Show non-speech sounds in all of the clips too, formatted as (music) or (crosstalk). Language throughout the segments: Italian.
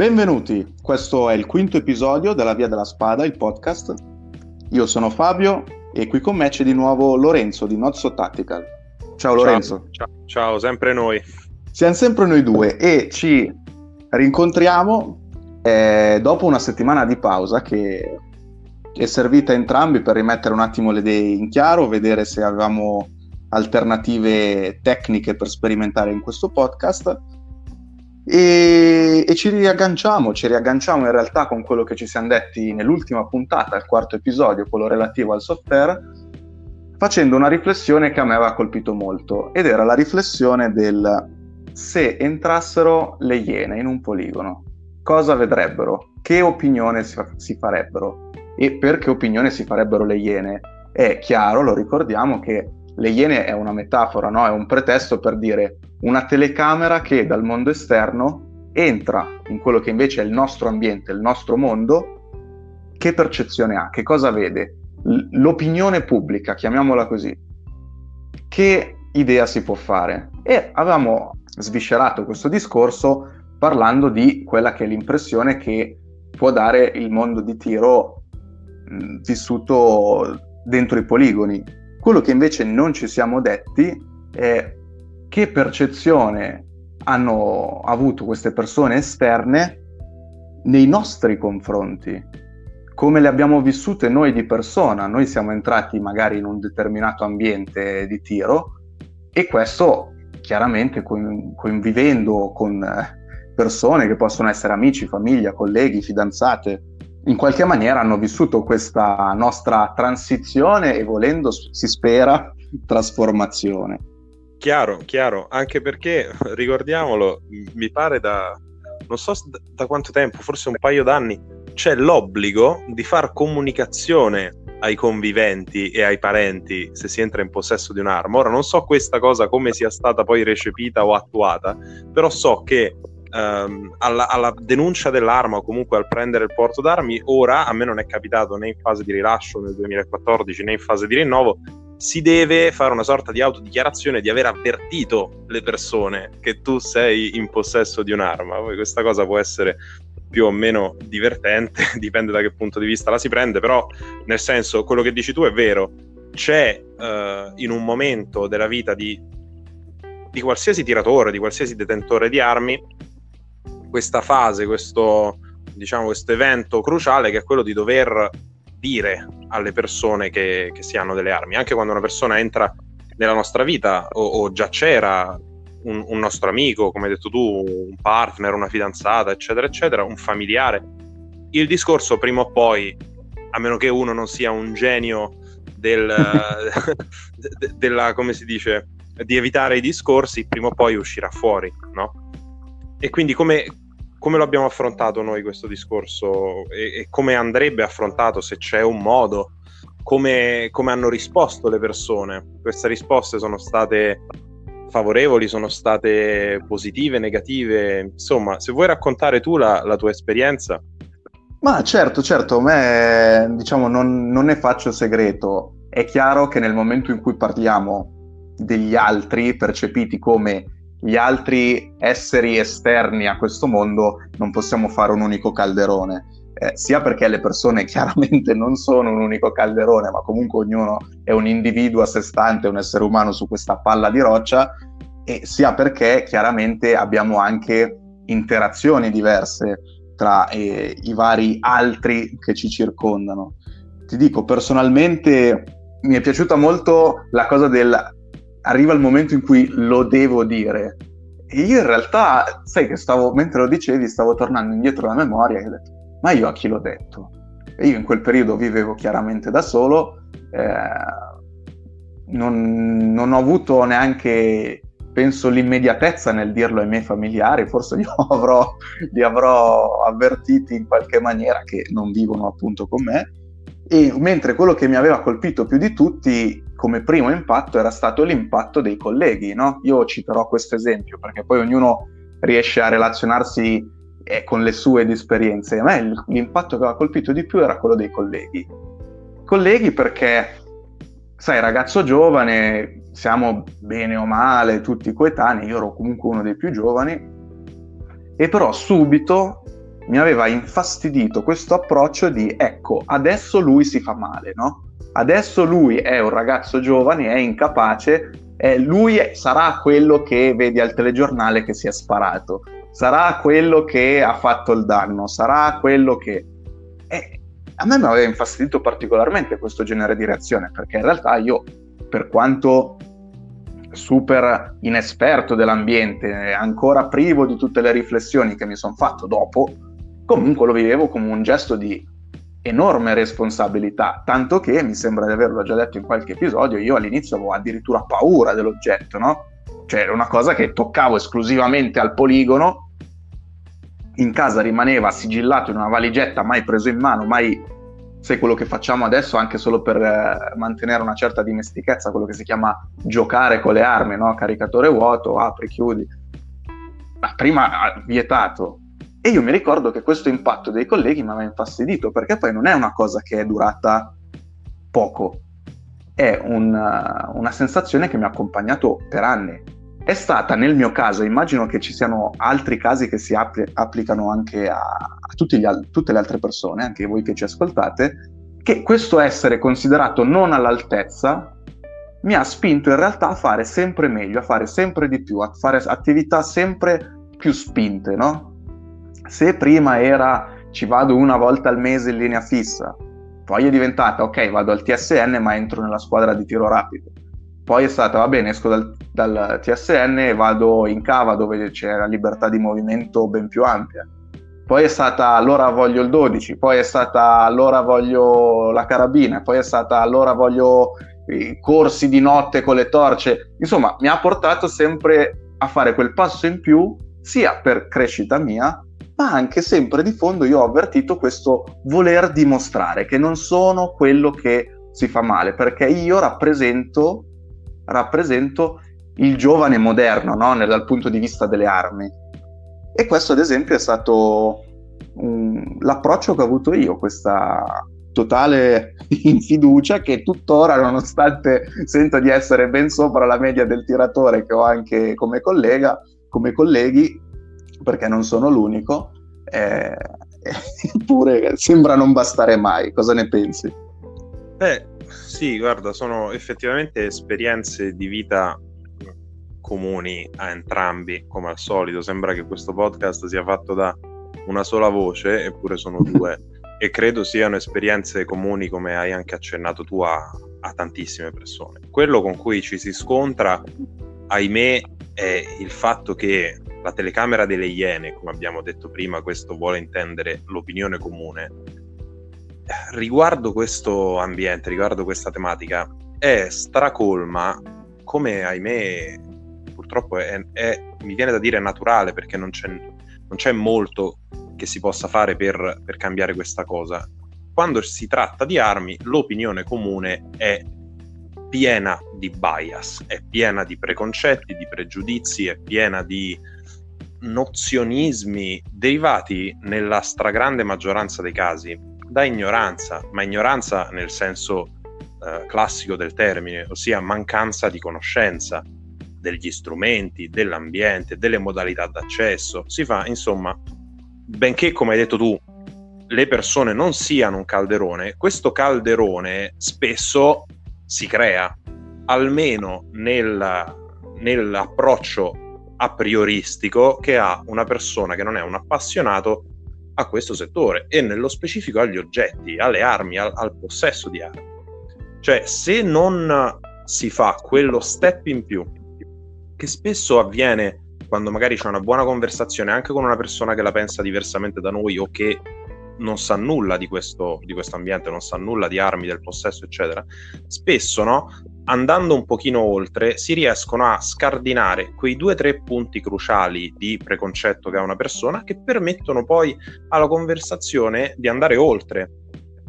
Benvenuti, questo è il quinto episodio della Via della Spada, il podcast. Io sono Fabio e qui con me c'è di nuovo Lorenzo di Nozzo Tactical. Ciao Lorenzo. Ciao, ciao, ciao, sempre noi. Siamo sempre noi due e ci rincontriamo eh, dopo una settimana di pausa che è servita a entrambi per rimettere un attimo le idee in chiaro, vedere se avevamo alternative tecniche per sperimentare in questo podcast e, e, ci riagganciamo, ci riagganciamo in realtà con quello che ci siamo detti nell'ultima puntata, il quarto episodio, quello relativo al software, facendo una riflessione che a me aveva colpito molto ed era la riflessione del se entrassero le iene in un poligono, cosa vedrebbero? Che opinione si, si farebbero? E per che opinione si farebbero le iene? È chiaro, lo ricordiamo, che le iene è una metafora, no? è un pretesto per dire una telecamera che dal mondo esterno entra in quello che invece è il nostro ambiente, il nostro mondo, che percezione ha, che cosa vede? L'opinione pubblica, chiamiamola così, che idea si può fare? E avevamo sviscerato questo discorso parlando di quella che è l'impressione che può dare il mondo di tiro mh, vissuto dentro i poligoni. Quello che invece non ci siamo detti è che percezione hanno avuto queste persone esterne nei nostri confronti, come le abbiamo vissute noi di persona. Noi siamo entrati magari in un determinato ambiente di tiro e questo chiaramente convivendo con persone che possono essere amici, famiglia, colleghi, fidanzate, in qualche maniera hanno vissuto questa nostra transizione e volendo si spera trasformazione. Chiaro, chiaro, anche perché (laughs) ricordiamolo, mi pare da non so da quanto tempo, forse un paio d'anni, c'è l'obbligo di far comunicazione ai conviventi e ai parenti se si entra in possesso di un'arma. Ora non so questa cosa come sia stata poi recepita o attuata, però so che ehm, alla, alla, denuncia dell'arma o comunque al prendere il porto d'armi, ora a me non è capitato né in fase di rilascio nel 2014 né in fase di rinnovo, si deve fare una sorta di autodichiarazione di aver avvertito le persone che tu sei in possesso di un'arma. Poi questa cosa può essere più o meno divertente, (laughs) dipende da che punto di vista la si prende, però nel senso quello che dici tu è vero, c'è uh, in un momento della vita di, di qualsiasi tiratore, di qualsiasi detentore di armi, questa fase, questo, diciamo, questo evento cruciale che è quello di dover dire alle persone che, che si hanno delle armi, anche quando una persona entra nella nostra vita o, o già c'era un, un, nostro amico, come hai detto tu, un partner, una fidanzata, eccetera, eccetera, un familiare. Il discorso prima o poi, a meno che uno non sia un genio del, (laughs) de, della, come si dice, di evitare i discorsi, prima o poi uscirà fuori, no? E quindi come, come lo abbiamo affrontato noi questo discorso e, e, come andrebbe affrontato se c'è un modo, come, come hanno risposto le persone. Queste risposte sono state favorevoli, sono state positive, negative, insomma, se vuoi raccontare tu la, la tua esperienza. Ma certo, certo, a me diciamo non, non ne faccio segreto. È chiaro che nel momento in cui parliamo degli altri percepiti come gli altri esseri esterni a questo mondo non possiamo fare un unico calderone. Eh, sia perché le persone (laughs) chiaramente non sono un unico calderone, ma comunque ognuno è un individuo a sé stante, un essere umano su questa palla di roccia, e sia perché chiaramente abbiamo anche interazioni diverse tra eh, i vari altri che ci circondano. Ti dico, personalmente mi è piaciuta molto la cosa del arriva il momento in cui lo devo dire. E io in realtà, sai che stavo, mentre lo dicevi, stavo tornando indietro la memoria e ho detto, ma io a chi l'ho detto? E io in quel periodo vivevo chiaramente da solo, eh, non, non, ho avuto neanche, penso, l'immediatezza nel dirlo ai miei familiari, forse li (laughs) avrò, li avrò avvertiti in qualche maniera che non vivono appunto con me. E mentre quello che mi aveva colpito più di tutti come primo impatto era stato l'impatto dei colleghi, no? Io citerò questo esempio perché poi ognuno riesce a relazionarsi eh, con le sue esperienze. A me l'impatto che aveva colpito di più era quello dei colleghi. Colleghi perché, sai, ragazzo giovane, siamo bene o male tutti coetanei, io ero comunque uno dei più giovani, e però subito mi aveva infastidito questo approccio di ecco, adesso lui si fa male, no? Adesso lui è un ragazzo giovane, è incapace, eh, lui sarà quello che vedi al telegiornale che si è sparato, sarà quello che ha fatto il danno, sarà quello che... Eh, a me mi aveva infastidito particolarmente questo genere di reazione, perché in realtà io, per quanto super inesperto dell'ambiente, ancora privo di tutte le riflessioni che mi sono fatto dopo, comunque lo vivevo come un gesto di enorme responsabilità, tanto che mi sembra di averlo già detto in qualche episodio, io all'inizio avevo addirittura paura dell'oggetto, no? Cioè era una cosa che toccavo esclusivamente al poligono, in casa rimaneva sigillato in una valigetta mai preso in mano, mai sai quello che facciamo adesso anche solo per eh, mantenere una certa dimestichezza, quello che si chiama giocare con le armi, no? caricatore vuoto, apri, chiudi. Ma prima vietato, e io mi ricordo che questo impatto dei colleghi mi aveva infastidito perché poi non è una cosa che è durata poco, è una, una sensazione che mi ha accompagnato per anni. È stata nel mio caso, immagino che ci siano altri casi che si appli- applicano anche a, a gli, tutte le altre persone, anche voi che ci ascoltate, che questo essere considerato non all'altezza mi ha spinto in realtà a fare sempre meglio, a fare sempre di più, a fare attività sempre più spinte, no? Se prima era ci vado una volta al mese in linea fissa, poi è diventata ok, vado al TSN ma entro nella squadra di tiro rapido. Poi è stata va bene, esco dal, dal TSN e vado in cava dove c'è la libertà di movimento ben più ampia. Poi è stata allora voglio il 12, poi è stata allora voglio la carabina, poi è stata allora voglio i corsi di notte con le torce. Insomma, mi ha portato sempre a fare quel passo in più, sia per crescita mia, ma anche sempre di fondo io ho avvertito questo voler dimostrare che non sono quello che si fa male, perché io rappresento, rappresento il giovane moderno no? Nel, dal punto di vista delle armi. E questo ad esempio è stato um, l'approccio che ho avuto io, questa totale (laughs) infiducia che tuttora, nonostante sento di essere ben sopra la media del tiratore che ho anche come collega, come colleghi, perché non sono l'unico, eh, (laughs) eppure sembra non bastare mai. Cosa ne pensi? Beh, sì, guarda, sono effettivamente esperienze di vita comuni a entrambi, come al solito. Sembra che questo podcast sia fatto da una sola voce, eppure sono (laughs) due. e credo siano esperienze comuni, come hai anche accennato tu, a, a tantissime persone. Quello con cui ci si scontra, ahimè, è il fatto che la telecamera delle Iene, come abbiamo detto prima, questo vuole intendere l'opinione comune, riguardo questo ambiente, riguardo questa tematica, è stracolma, come ahimè purtroppo è, è, mi viene da dire naturale perché non c'è, non c'è molto che si possa fare per, per cambiare questa cosa. Quando si tratta di armi, l'opinione comune è piena di bias, è piena di preconcetti, di pregiudizi, è piena di nozionismi derivati nella stragrande maggioranza dei casi da ignoranza, ma ignoranza nel senso eh, classico del termine, ossia mancanza di conoscenza degli strumenti, dell'ambiente, delle modalità d'accesso. Si fa, insomma, benché, come hai detto tu, le persone non siano un calderone, questo calderone spesso si crea, almeno nel, nell'approccio a prioristico che ha una persona che non è un appassionato a questo settore e nello specifico agli oggetti, alle armi, al, al possesso di armi. Cioè, se non si fa quello step in più, che spesso avviene quando magari c'è una buona conversazione anche con una persona che la pensa diversamente da noi o che non sa nulla di questo, di questo ambiente, non sa nulla di armi, del possesso, eccetera, spesso no, andando un pochino oltre, si riescono a scardinare quei due o tre punti cruciali di preconcetto che ha una persona che permettono poi alla conversazione di andare oltre.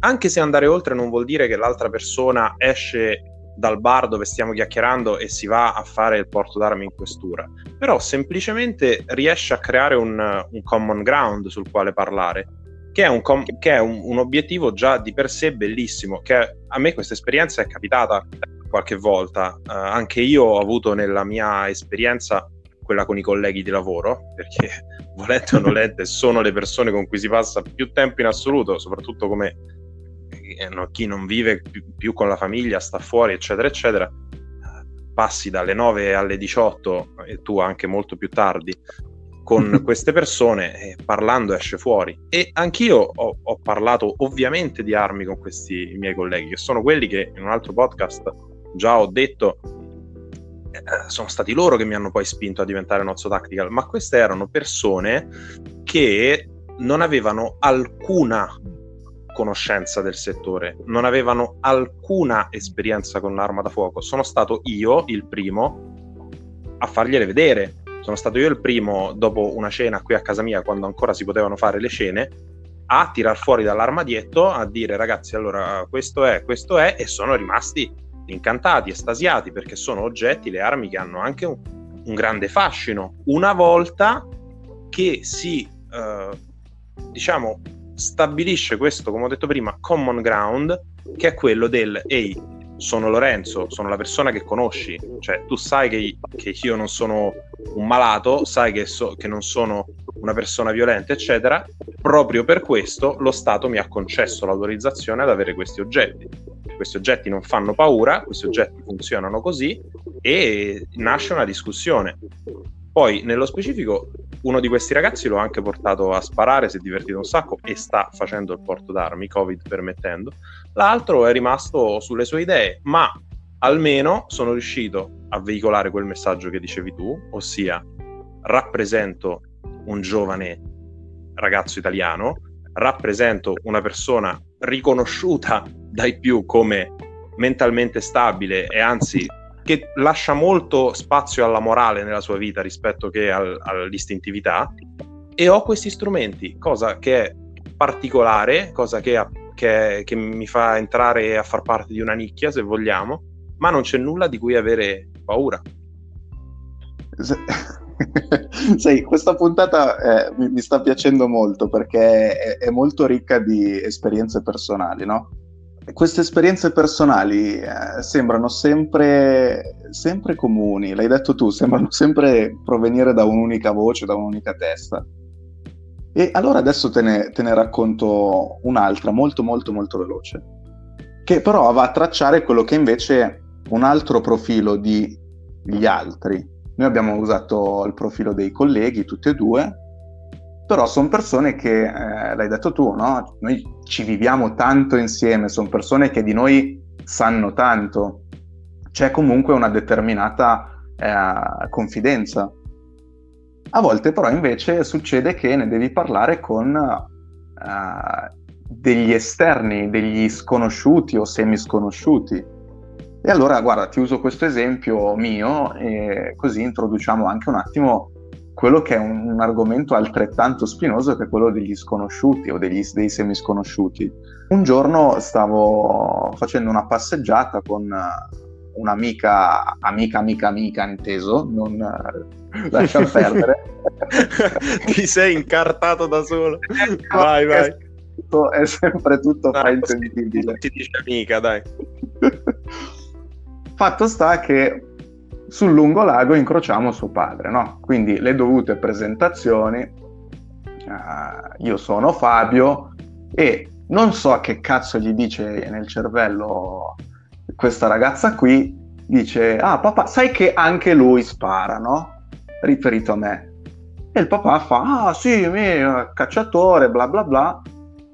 Anche se andare oltre non vuol dire che l'altra persona esce dal bar dove stiamo chiacchierando e si va a fare il porto d'armi in questura, però semplicemente riesce a creare un, un common ground sul quale parlare che è, un, com- che è un, un, obiettivo già di per sé bellissimo, che a me questa esperienza è capitata qualche volta, uh, anche io ho avuto nella mia esperienza quella con i colleghi di lavoro, perché (laughs) volente o nolente sono le persone con cui si passa più tempo in assoluto, soprattutto come eh, chi non vive più, più, con la famiglia, sta fuori, eccetera, eccetera. Passi dalle 9 alle 18 e tu anche molto più tardi con (laughs) queste persone e parlando esce fuori. E anch'io ho, ho, parlato ovviamente di armi con questi miei colleghi, che sono quelli che in un altro podcast già ho detto eh, sono stati loro che mi hanno poi spinto a diventare Nozzo Tactical, ma queste erano persone che non avevano alcuna conoscenza del settore, non avevano alcuna esperienza con l'arma da fuoco. Sono stato io il primo a fargliele vedere. Sono stato io il primo, dopo una cena qui a casa mia, quando ancora si potevano fare le cene, a tirar fuori dall'armadietto, a dire ragazzi, allora questo è, questo è, e sono rimasti incantati, estasiati, perché sono oggetti, le armi che hanno anche un, un grande fascino. Una volta che si, eh, diciamo, stabilisce questo, come ho detto prima, common ground, che è quello del, ehi, sono Lorenzo, sono la persona che conosci, cioè tu sai che, che io non sono un malato, sai che, so, che, non sono una persona violenta, eccetera, proprio per questo lo Stato mi ha concesso l'autorizzazione ad avere questi oggetti. Questi oggetti non fanno paura, questi oggetti funzionano così e nasce una discussione. Poi, nello specifico, uno di questi ragazzi l'ho anche portato a sparare, si è divertito un sacco e sta facendo il porto d'armi, Covid permettendo. L'altro è rimasto sulle sue idee, ma almeno sono riuscito a veicolare quel messaggio che dicevi tu, ossia rappresento un giovane ragazzo italiano, rappresento una persona riconosciuta dai più come mentalmente stabile e anzi che lascia molto spazio alla morale nella sua vita rispetto che al, all'istintività. E ho questi strumenti, cosa che è particolare, cosa che, che, che mi fa entrare a far parte di una nicchia se vogliamo, ma non c'è nulla di cui avere paura. (laughs) Sai, questa puntata eh, mi, mi, sta piacendo molto perché è, è molto ricca di esperienze personali, no? queste esperienze personali eh, sembrano sempre, sempre, comuni, l'hai detto tu, sembrano sempre provenire da un'unica voce, da un'unica testa. E allora adesso te ne, te ne racconto un'altra, molto molto molto veloce, che però va a tracciare quello che invece è un altro profilo di gli altri. Noi abbiamo usato il profilo dei colleghi, tutti e due, però sono persone che, eh, l'hai detto tu, no? Noi ci viviamo tanto insieme, sono persone che di noi sanno tanto, c'è comunque una determinata eh, confidenza. A volte però invece succede che ne devi parlare con eh, degli esterni, degli sconosciuti o semisconosciuti. E allora, guarda, ti uso questo esempio mio e così introduciamo anche un attimo quello che è un, un, argomento altrettanto spinoso che quello degli sconosciuti o degli, dei semisconosciuti. Un giorno stavo facendo una passeggiata con un'amica, amica, amica, amica, inteso, non uh, lascia perdere. (laughs) Ti sei incartato da solo. vai, vai. È, tutto, è sempre tutto no, fraintendibile. Ti dice amica, dai. (laughs) Fatto sta che sul lungolago incrociamo suo padre, no? Quindi le dovute presentazioni, uh, io sono Fabio e non so che cazzo gli dice nel cervello questa ragazza qui, dice, ah papà, sai che anche lui spara, no? Riferito a me. E il papà fa, ah sì, mio, cacciatore, bla bla bla.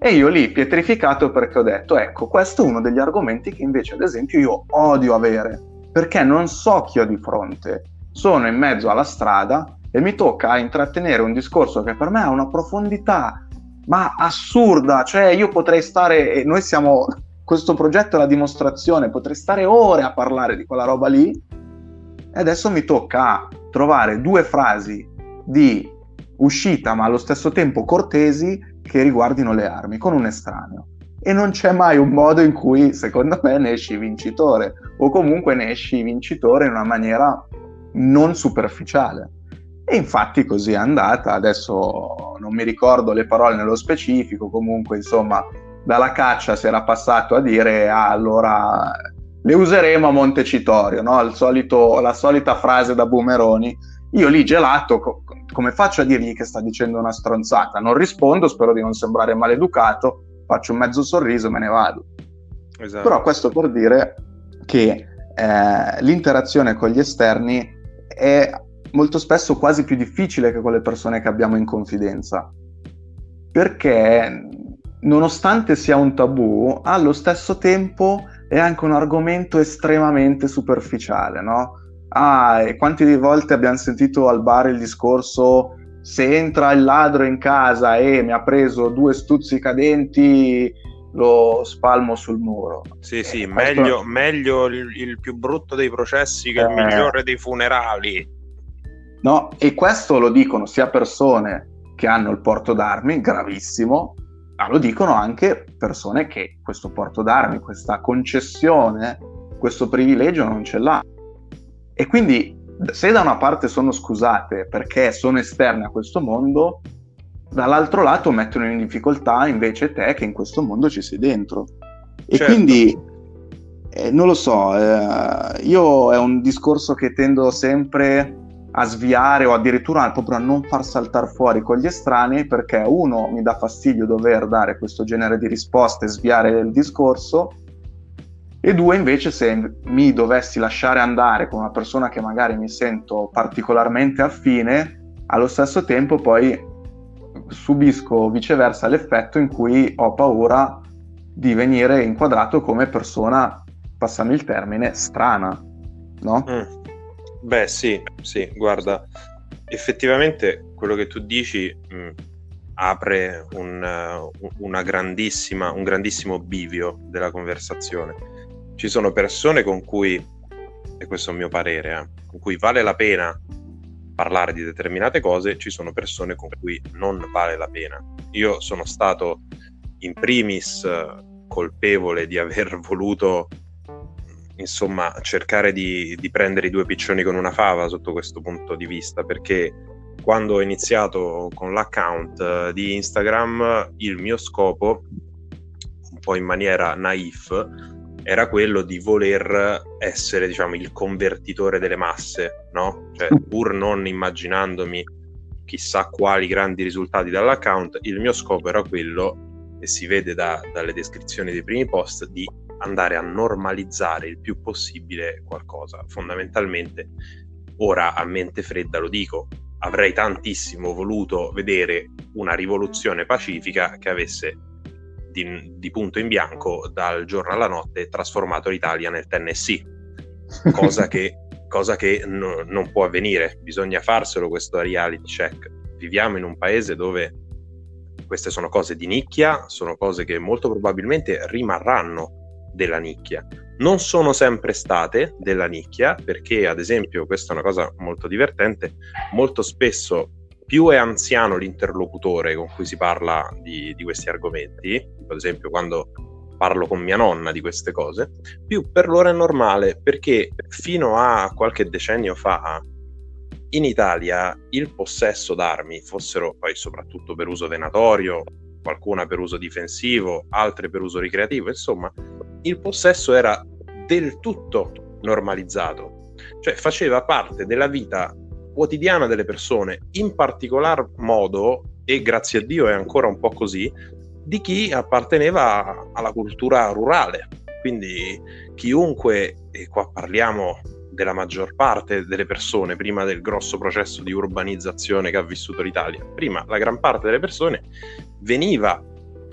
E io lì pietrificato perché ho detto, ecco, questo è uno degli argomenti che invece, ad esempio, io odio avere perché non so chi ho di fronte. Sono in mezzo alla strada e mi tocca intrattenere un discorso che per me ha una profondità ma assurda, cioè io potrei stare, e noi siamo, questo progetto è la dimostrazione, potrei stare ore a parlare di quella roba lì e adesso mi tocca trovare due frasi di uscita ma allo stesso tempo cortesi che riguardino le armi con un estraneo e non c'è mai un modo in cui secondo me ne esci vincitore o comunque ne esci vincitore in una maniera non superficiale. E infatti così è andata, adesso non mi ricordo le parole nello specifico, comunque insomma dalla caccia si era passato a dire ah, allora le useremo a Montecitorio, no? solito, la solita frase da Boomeroni Io lì gelato, co- come faccio a dirgli che sta dicendo una stronzata? Non rispondo, spero di non sembrare maleducato, faccio un mezzo sorriso e me ne vado. Esatto. Però questo per dire che eh, l'interazione con gli esterni è molto spesso quasi più difficile che con le persone che abbiamo in confidenza. Perché nonostante sia un tabù, allo stesso tempo è anche un argomento estremamente superficiale, no? Ah, e quante volte abbiamo sentito al bar il discorso se entra il ladro in casa e mi ha preso due stuzzicadenti lo spalmo sul muro. Sì, sì, eh, meglio, questo... meglio il, il, più brutto dei processi che eh... il migliore dei funerali. No, e questo lo dicono sia persone che hanno il porto d'armi, gravissimo, ma lo dicono anche persone che questo porto d'armi, questa concessione, questo privilegio non ce l'ha. E quindi se da una parte sono scusate perché sono esterne a questo mondo, dall'altro lato mettono in difficoltà invece te che in questo mondo ci sei dentro. E certo. quindi, eh, non lo so, eh, io è un discorso che tendo sempre a sviare o addirittura proprio a non far saltare fuori con gli estranei perché uno mi dà fastidio dover dare questo genere di risposte sviare il discorso e due invece se mi dovessi lasciare andare con una persona che magari mi sento particolarmente affine, allo stesso tempo poi subisco viceversa l'effetto in cui ho paura di venire inquadrato come persona, passami il termine, strana, no? Mm. Beh sì, sì, guarda, effettivamente quello che tu dici mh, mm, apre un, grandissima, un grandissimo bivio della conversazione ci sono persone con cui, e questo è il mio parere, eh, con cui vale la pena parlare di determinate cose, ci sono persone con cui non vale la pena. Io sono stato in primis eh, colpevole di aver (laughs) voluto insomma cercare di, di, prendere i due piccioni con una fava sotto questo punto di vista perché quando ho iniziato con l'account eh, di Instagram il mio scopo un po' in maniera naif era quello di voler essere, diciamo, il convertitore delle masse, no? Cioè, (laughs) pur non immaginandomi chissà quali grandi risultati dall'account, il mio scopo era quello, e si vede da, dalle descrizioni dei primi post, di andare a normalizzare il più possibile qualcosa. Fondamentalmente, ora a mente fredda lo dico, avrei tantissimo voluto vedere una rivoluzione pacifica che avesse di, di, punto in bianco dal giorno alla notte trasformato l'Italia nel Tennessee, cosa che, cosa che no, non può avvenire, bisogna farselo questo reality check. Viviamo in un paese dove queste sono cose di nicchia, sono cose che molto probabilmente rimarranno della nicchia. Non sono sempre state della nicchia, perché ad esempio, questa è una cosa molto divertente, molto spesso più è anziano l'interlocutore con cui si parla di, di questi argomenti, ad esempio quando parlo con mia nonna di queste cose, più per loro è normale perché fino a qualche decennio fa in Italia il possesso d'armi, fossero poi soprattutto per uso venatorio, qualcuna per uso difensivo, altre per uso ricreativo, insomma, il possesso era del tutto normalizzato, cioè faceva parte della vita quotidiana delle persone, in particolar modo, e grazie a Dio è ancora un po' così, di chi apparteneva alla cultura rurale. Quindi chiunque, e qua parliamo della maggior parte delle persone prima del grosso processo di urbanizzazione che ha vissuto l'Italia, prima la gran parte delle persone veniva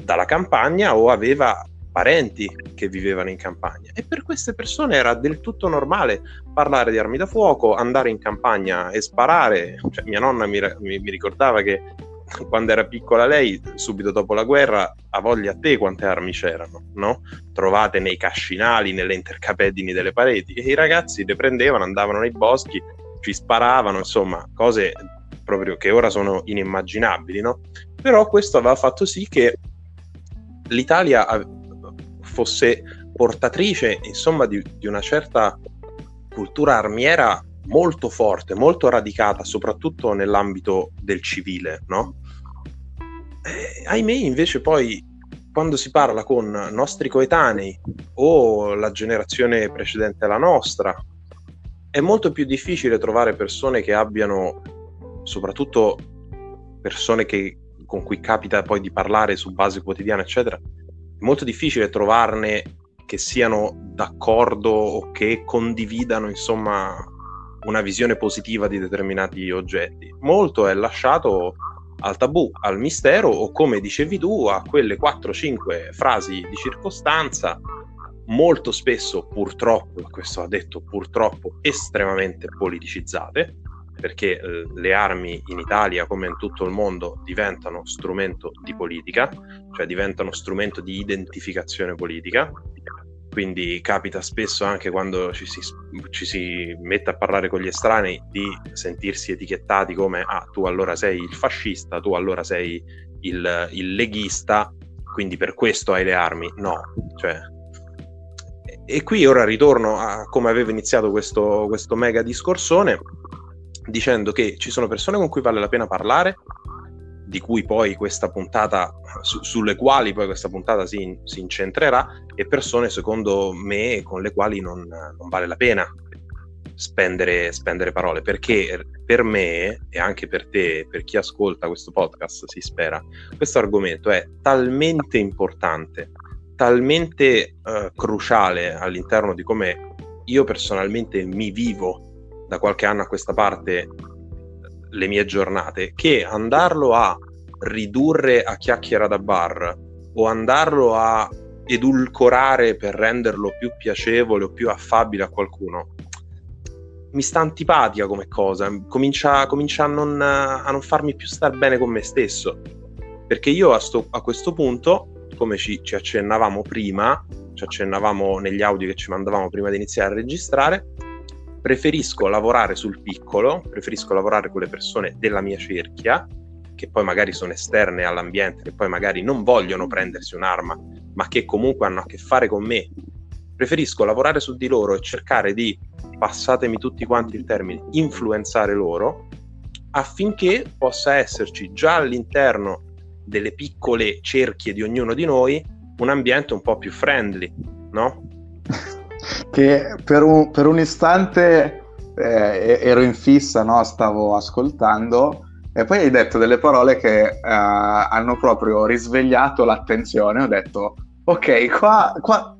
dalla campagna o aveva parenti che vivevano in campagna e per queste persone era del tutto normale parlare di armi da fuoco, andare in campagna e sparare. Cioè, mia nonna mi, mi, mi ricordava che (laughs) quando era piccola lei, subito dopo la guerra, a voglia a te quante armi c'erano, no? Trovate nei cascinali, nelle intercapedini delle pareti e i ragazzi le prendevano, andavano nei boschi, ci sparavano, insomma, cose proprio che ora sono inimmaginabili, no? Però questo aveva fatto sì che l'Italia fosse portatrice, insomma, di, di una certa cultura armiera molto forte, molto radicata, soprattutto nell'ambito del civile, no? Eh, ahimè, invece, poi quando si parla con nostri coetanei o la generazione precedente alla nostra, è molto più difficile trovare persone che abbiano, soprattutto persone che, con cui capita poi di parlare su base quotidiana, eccetera, è molto difficile trovarne che siano d'accordo o che condividano, insomma, una visione positiva di determinati oggetti. Molto è lasciato al tabù, al mistero o come dicevi tu, a quelle 4-5 frasi di circostanza molto spesso purtroppo, questo ha detto purtroppo, estremamente politicizzate, perché eh, le armi in Italia come in tutto il mondo diventano strumento di politica, cioè diventano strumento di identificazione politica. Quindi capita spesso anche quando ci si, ci si mette a parlare con gli estranei di sentirsi etichettati come ah, tu allora sei il fascista, tu allora sei il, il leghista, quindi per questo hai le armi. No, cioè e qui ora ritorno a come avevo iniziato questo, questo mega discorsone dicendo che ci sono persone con cui vale la pena parlare, di cui poi questa puntata, su, sulle quali poi questa puntata si, si, incentrerà, e persone secondo me con le quali non, non vale la pena spendere, spendere, parole, perché per me e anche per te, per chi ascolta questo podcast, si spera, questo argomento è talmente importante talmente uh, cruciale all'interno di come io personalmente mi vivo da qualche anno a questa parte le mie giornate che andarlo a ridurre a chiacchiera da bar o andarlo a edulcorare per renderlo più piacevole o più affabile a qualcuno mi sta antipatica come cosa comincia, comincia a, non, a, non, farmi più star bene con me stesso. Perché io a, sto, a questo punto come ci, ci accennavamo prima, ci accennavamo negli audio che ci mandavamo prima di iniziare a registrare, preferisco lavorare sul piccolo, preferisco lavorare con le persone della mia cerchia, che poi magari sono esterne all'ambiente, che poi magari non vogliono prendersi un'arma, ma che comunque hanno a che fare con me. Preferisco lavorare su di loro e cercare di, passatemi tutti quanti il termine, influenzare loro, affinché possa esserci già all'interno delle piccole cerchie di ognuno di noi un ambiente un po' più friendly, no? (laughs) che per un, per un istante eh, ero in fissa, no? stavo ascoltando e poi hai detto delle parole che eh, hanno proprio risvegliato l'attenzione. Ho detto, ok, qua, qua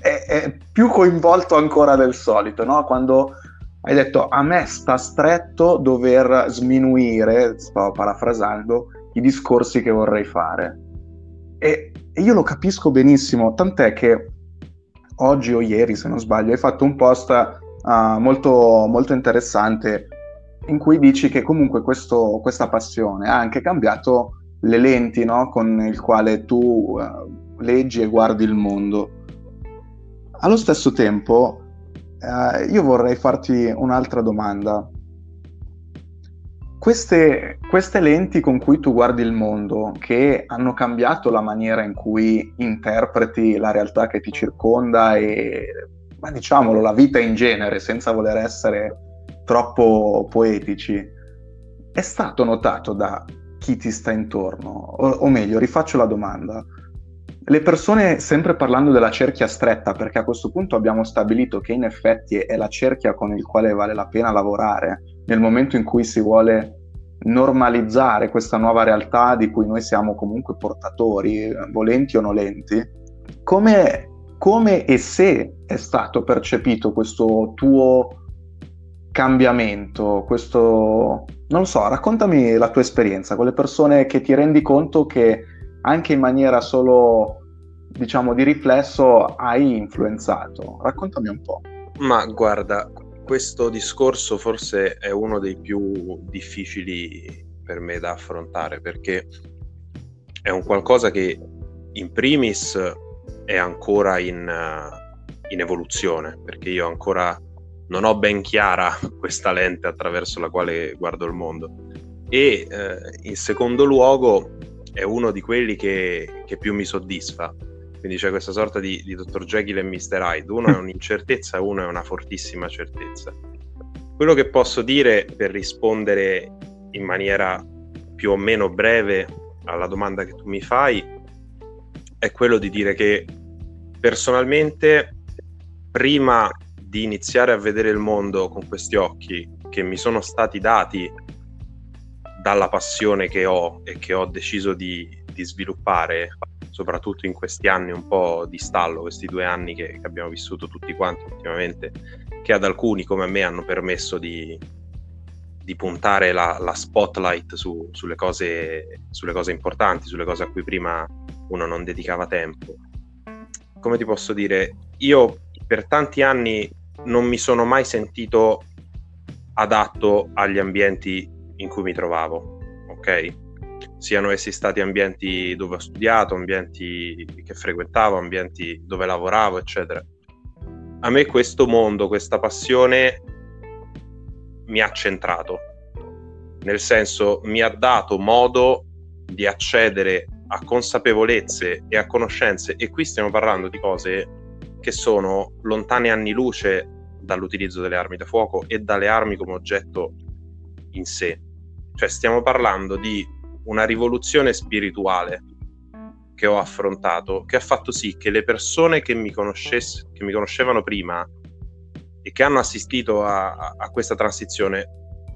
è, è, più coinvolto ancora del solito, no? Quando hai detto a me sta stretto dover sminuire, sto parafrasando, i discorsi che vorrei fare. E, e io lo capisco benissimo, tant'è che oggi o ieri, se non sbaglio, hai fatto un post uh, molto, molto interessante in cui dici che comunque questo, questa passione ha anche cambiato le lenti no? con il quale tu uh, leggi e guardi il mondo. Allo stesso tempo, uh, io vorrei farti un'altra domanda. Queste, queste, lenti con cui tu guardi il mondo, che hanno cambiato la maniera in cui interpreti la realtà che ti circonda e, ma diciamolo, la vita in genere, senza voler essere troppo poetici, è stato notato da chi ti sta intorno? O, o meglio, rifaccio la domanda. Le persone, sempre parlando della cerchia stretta, perché a questo punto abbiamo stabilito che in effetti è la cerchia con il quale vale la pena lavorare, nel momento in cui si vuole normalizzare questa nuova realtà di cui noi siamo comunque portatori, volenti o nolenti, come, come e se è stato percepito questo tuo cambiamento, questo... non lo so, raccontami la tua esperienza con le persone che ti rendi conto che anche in maniera solo, diciamo, di riflesso hai influenzato. Raccontami un po'. Ma guarda, questo discorso forse è uno dei più difficili per me da affrontare perché è un qualcosa che in primis è ancora in, in evoluzione perché io ancora non ho ben chiara (laughs) questa lente attraverso la quale guardo il mondo e eh, in secondo luogo è uno di quelli che, che più mi soddisfa quindi c'è questa sorta di, di Dr. Jekyll e Mr. Hyde. Uno è (laughs) un'incertezza uno è una fortissima certezza. Quello che posso dire per rispondere in maniera più o meno breve alla domanda che tu mi fai è quello di dire che personalmente prima di iniziare a vedere il mondo con questi occhi che mi sono stati dati dalla passione che ho e che ho deciso di, di sviluppare, soprattutto in questi anni un po' di stallo, questi due anni che, che abbiamo vissuto tutti quanti ultimamente, che ad alcuni come me hanno permesso di, di puntare la, la spotlight su, sulle, cose, sulle cose importanti, sulle cose a cui prima uno non dedicava tempo. Come ti posso dire, io per tanti anni non mi sono mai sentito adatto agli ambienti in cui mi trovavo, ok? Siano essi stati ambienti dove ho studiato, ambienti che frequentavo, ambienti dove lavoravo, eccetera. A me questo mondo, questa passione mi ha centrato, nel senso mi ha dato modo di accedere a consapevolezze e a conoscenze e qui stiamo parlando di cose che sono lontane anni luce dall'utilizzo delle armi da fuoco e dalle armi come oggetto in sé. Cioè stiamo parlando di una rivoluzione spirituale che ho affrontato, che ha fatto sì che le persone che mi, che mi conoscevano prima e che hanno assistito a, a questa transizione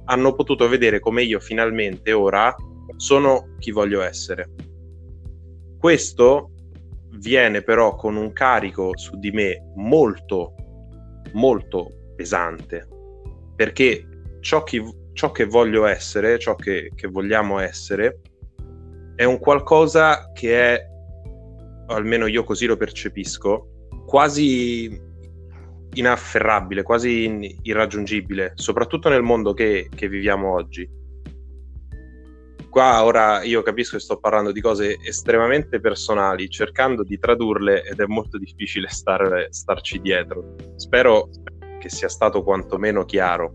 hanno potuto vedere come io finalmente ora sono chi voglio essere. Questo viene però con un carico su di me molto, molto pesante, perché ciò che, ciò che voglio essere, ciò che, che vogliamo essere, è un qualcosa che è, almeno io così lo percepisco, quasi inafferrabile, quasi irraggiungibile, soprattutto nel mondo che, che viviamo oggi. Qua ora io capisco che sto parlando di cose estremamente personali, cercando di tradurle ed è molto difficile star, starci dietro. Spero che sia stato quantomeno chiaro.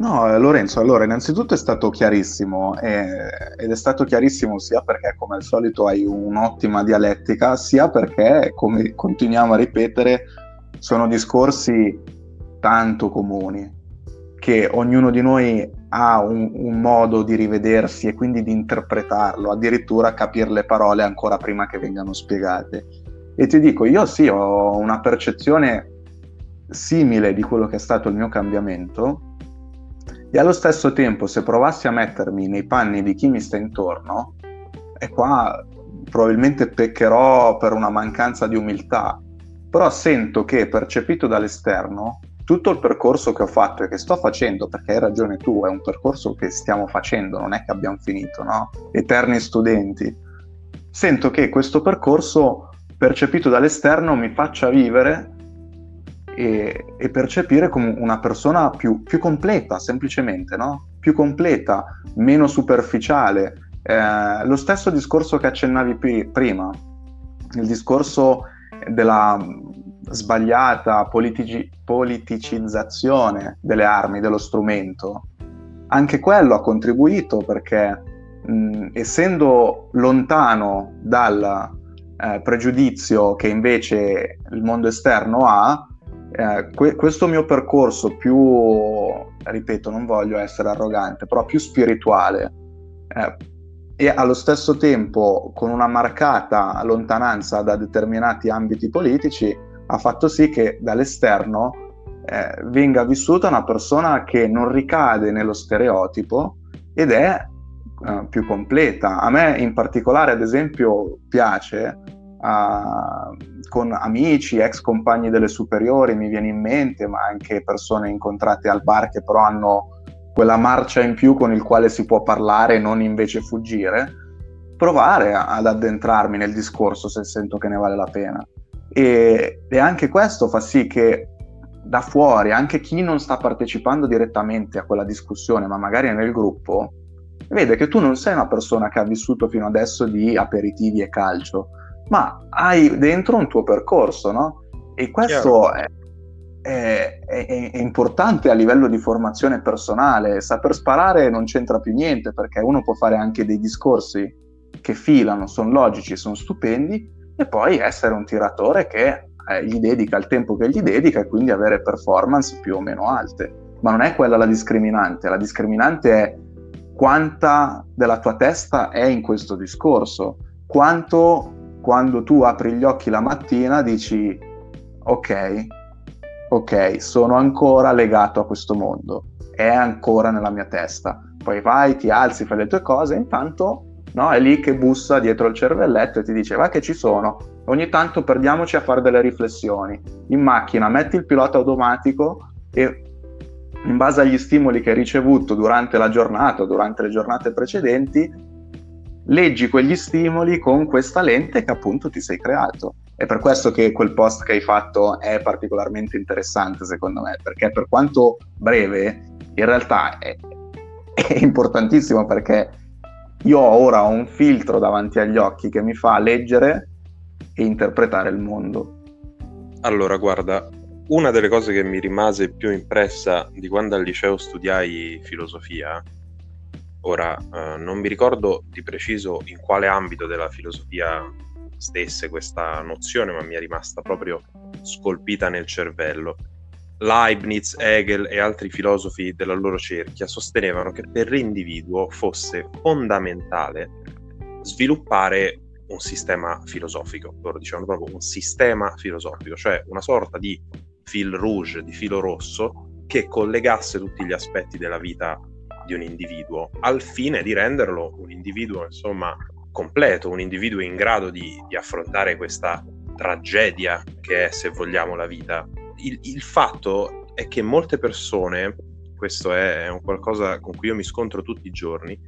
No, Lorenzo, allora innanzitutto è stato chiarissimo eh, ed è stato chiarissimo sia perché come al solito hai un'ottima dialettica, sia perché, come continuiamo a ripetere, sono discorsi tanto comuni che ognuno di noi ha un, un, modo di rivedersi e quindi di interpretarlo, addirittura capire le parole ancora prima che vengano spiegate. E ti dico, io sì, ho una percezione simile di quello che è stato il mio cambiamento e allo stesso tempo se provassi a mettermi nei panni di chi mi sta intorno, e qua probabilmente peccherò per una mancanza di umiltà, però sento che percepito dall'esterno tutto il percorso che ho fatto e che sto facendo, perché hai ragione tu, è un percorso che stiamo facendo, non è che abbiamo finito, no? Eterni studenti. Sento che questo percorso percepito dall'esterno mi faccia vivere e, e percepire come una persona più, più, completa, semplicemente, no? Più completa, meno superficiale. Eh, lo stesso discorso che accennavi p- prima, il discorso della sbagliata politici- politicizzazione delle armi, dello strumento, anche quello ha contribuito perché mh, essendo lontano dal eh, pregiudizio che invece il mondo esterno ha, eh, que- questo mio percorso più, ripeto, non voglio essere arrogante, però più spirituale, eh, e allo stesso tempo con una marcata lontananza da determinati ambiti politici ha fatto sì che dall'esterno eh, venga vissuta una persona che non ricade nello stereotipo ed è eh, più completa. A me in particolare, ad esempio, piace uh, con amici, ex compagni delle superiori, mi viene in mente, ma anche persone incontrate al bar che però hanno quella marcia in più con il quale si può parlare e non invece fuggire, provare ad addentrarmi nel discorso se sento che ne vale la pena. E, e anche questo fa sì che da fuori, anche chi non sta partecipando direttamente a quella discussione, ma magari è nel gruppo, vede che tu non sei una persona che ha vissuto fino adesso di aperitivi e calcio, ma hai dentro un tuo percorso, no? E questo è, è, è, è, importante a livello di formazione personale. Saper sparare non c'entra più niente perché uno può fare anche dei discorsi che filano, sono logici, sono stupendi, e poi essere un tiratore che eh, gli dedica il tempo che gli dedica e quindi avere performance più o meno alte. Ma non è quella la discriminante, la discriminante è quanta della tua testa è in questo discorso, quanto quando tu apri gli occhi la mattina dici ok, ok, sono ancora legato a questo mondo, è ancora nella mia testa. Poi vai, ti alzi, fai le tue cose, intanto no, è lì che bussa dietro il cervelletto e ti dice va che ci sono. Ogni tanto perdiamoci a fare delle riflessioni. In macchina metti il pilota automatico e in base agli stimoli che hai ricevuto durante la giornata durante le giornate precedenti, leggi quegli stimoli con questa lente che appunto ti sei creato. È per questo che quel post che hai fatto è particolarmente interessante, secondo me, perché per quanto breve, in realtà è, è importantissimo perché io ora ho un filtro davanti agli occhi che mi fa leggere e interpretare il mondo. Allora, guarda, una delle cose che mi rimase più impressa di quando al liceo studiai filosofia, ora eh, non mi ricordo di preciso in quale ambito della filosofia stesse questa nozione, ma mi è rimasta proprio scolpita nel cervello. Leibniz, Hegel e altri filosofi della loro cerchia sostenevano che per l'individuo fosse fondamentale sviluppare un sistema filosofico. Loro dicevano proprio un sistema filosofico, cioè una sorta di fil rouge, di filo rosso che collegasse tutti gli aspetti della vita di un individuo al fine di renderlo un individuo, insomma, completo, un individuo in grado di, di affrontare questa tragedia che è, se vogliamo, la vita. Il, il fatto è che molte persone, questo è, un qualcosa con cui io mi scontro tutti i giorni,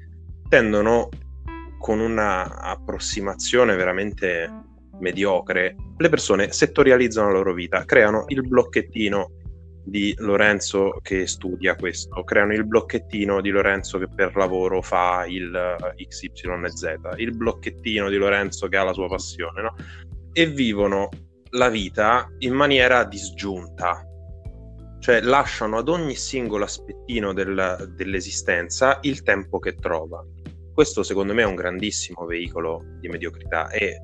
tendono con un'approssimazione veramente mediocre, le persone settorializzano la loro vita, creano il blocchettino di Lorenzo che studia questo, creano il blocchettino di Lorenzo che per lavoro fa il eh, XYZ, il blocchettino di Lorenzo che ha la sua passione, no? E vivono la vita in maniera disgiunta, cioè lasciano ad ogni singolo aspettino del, dell'esistenza il tempo che trova. Questo secondo me è un grandissimo veicolo di mediocrità e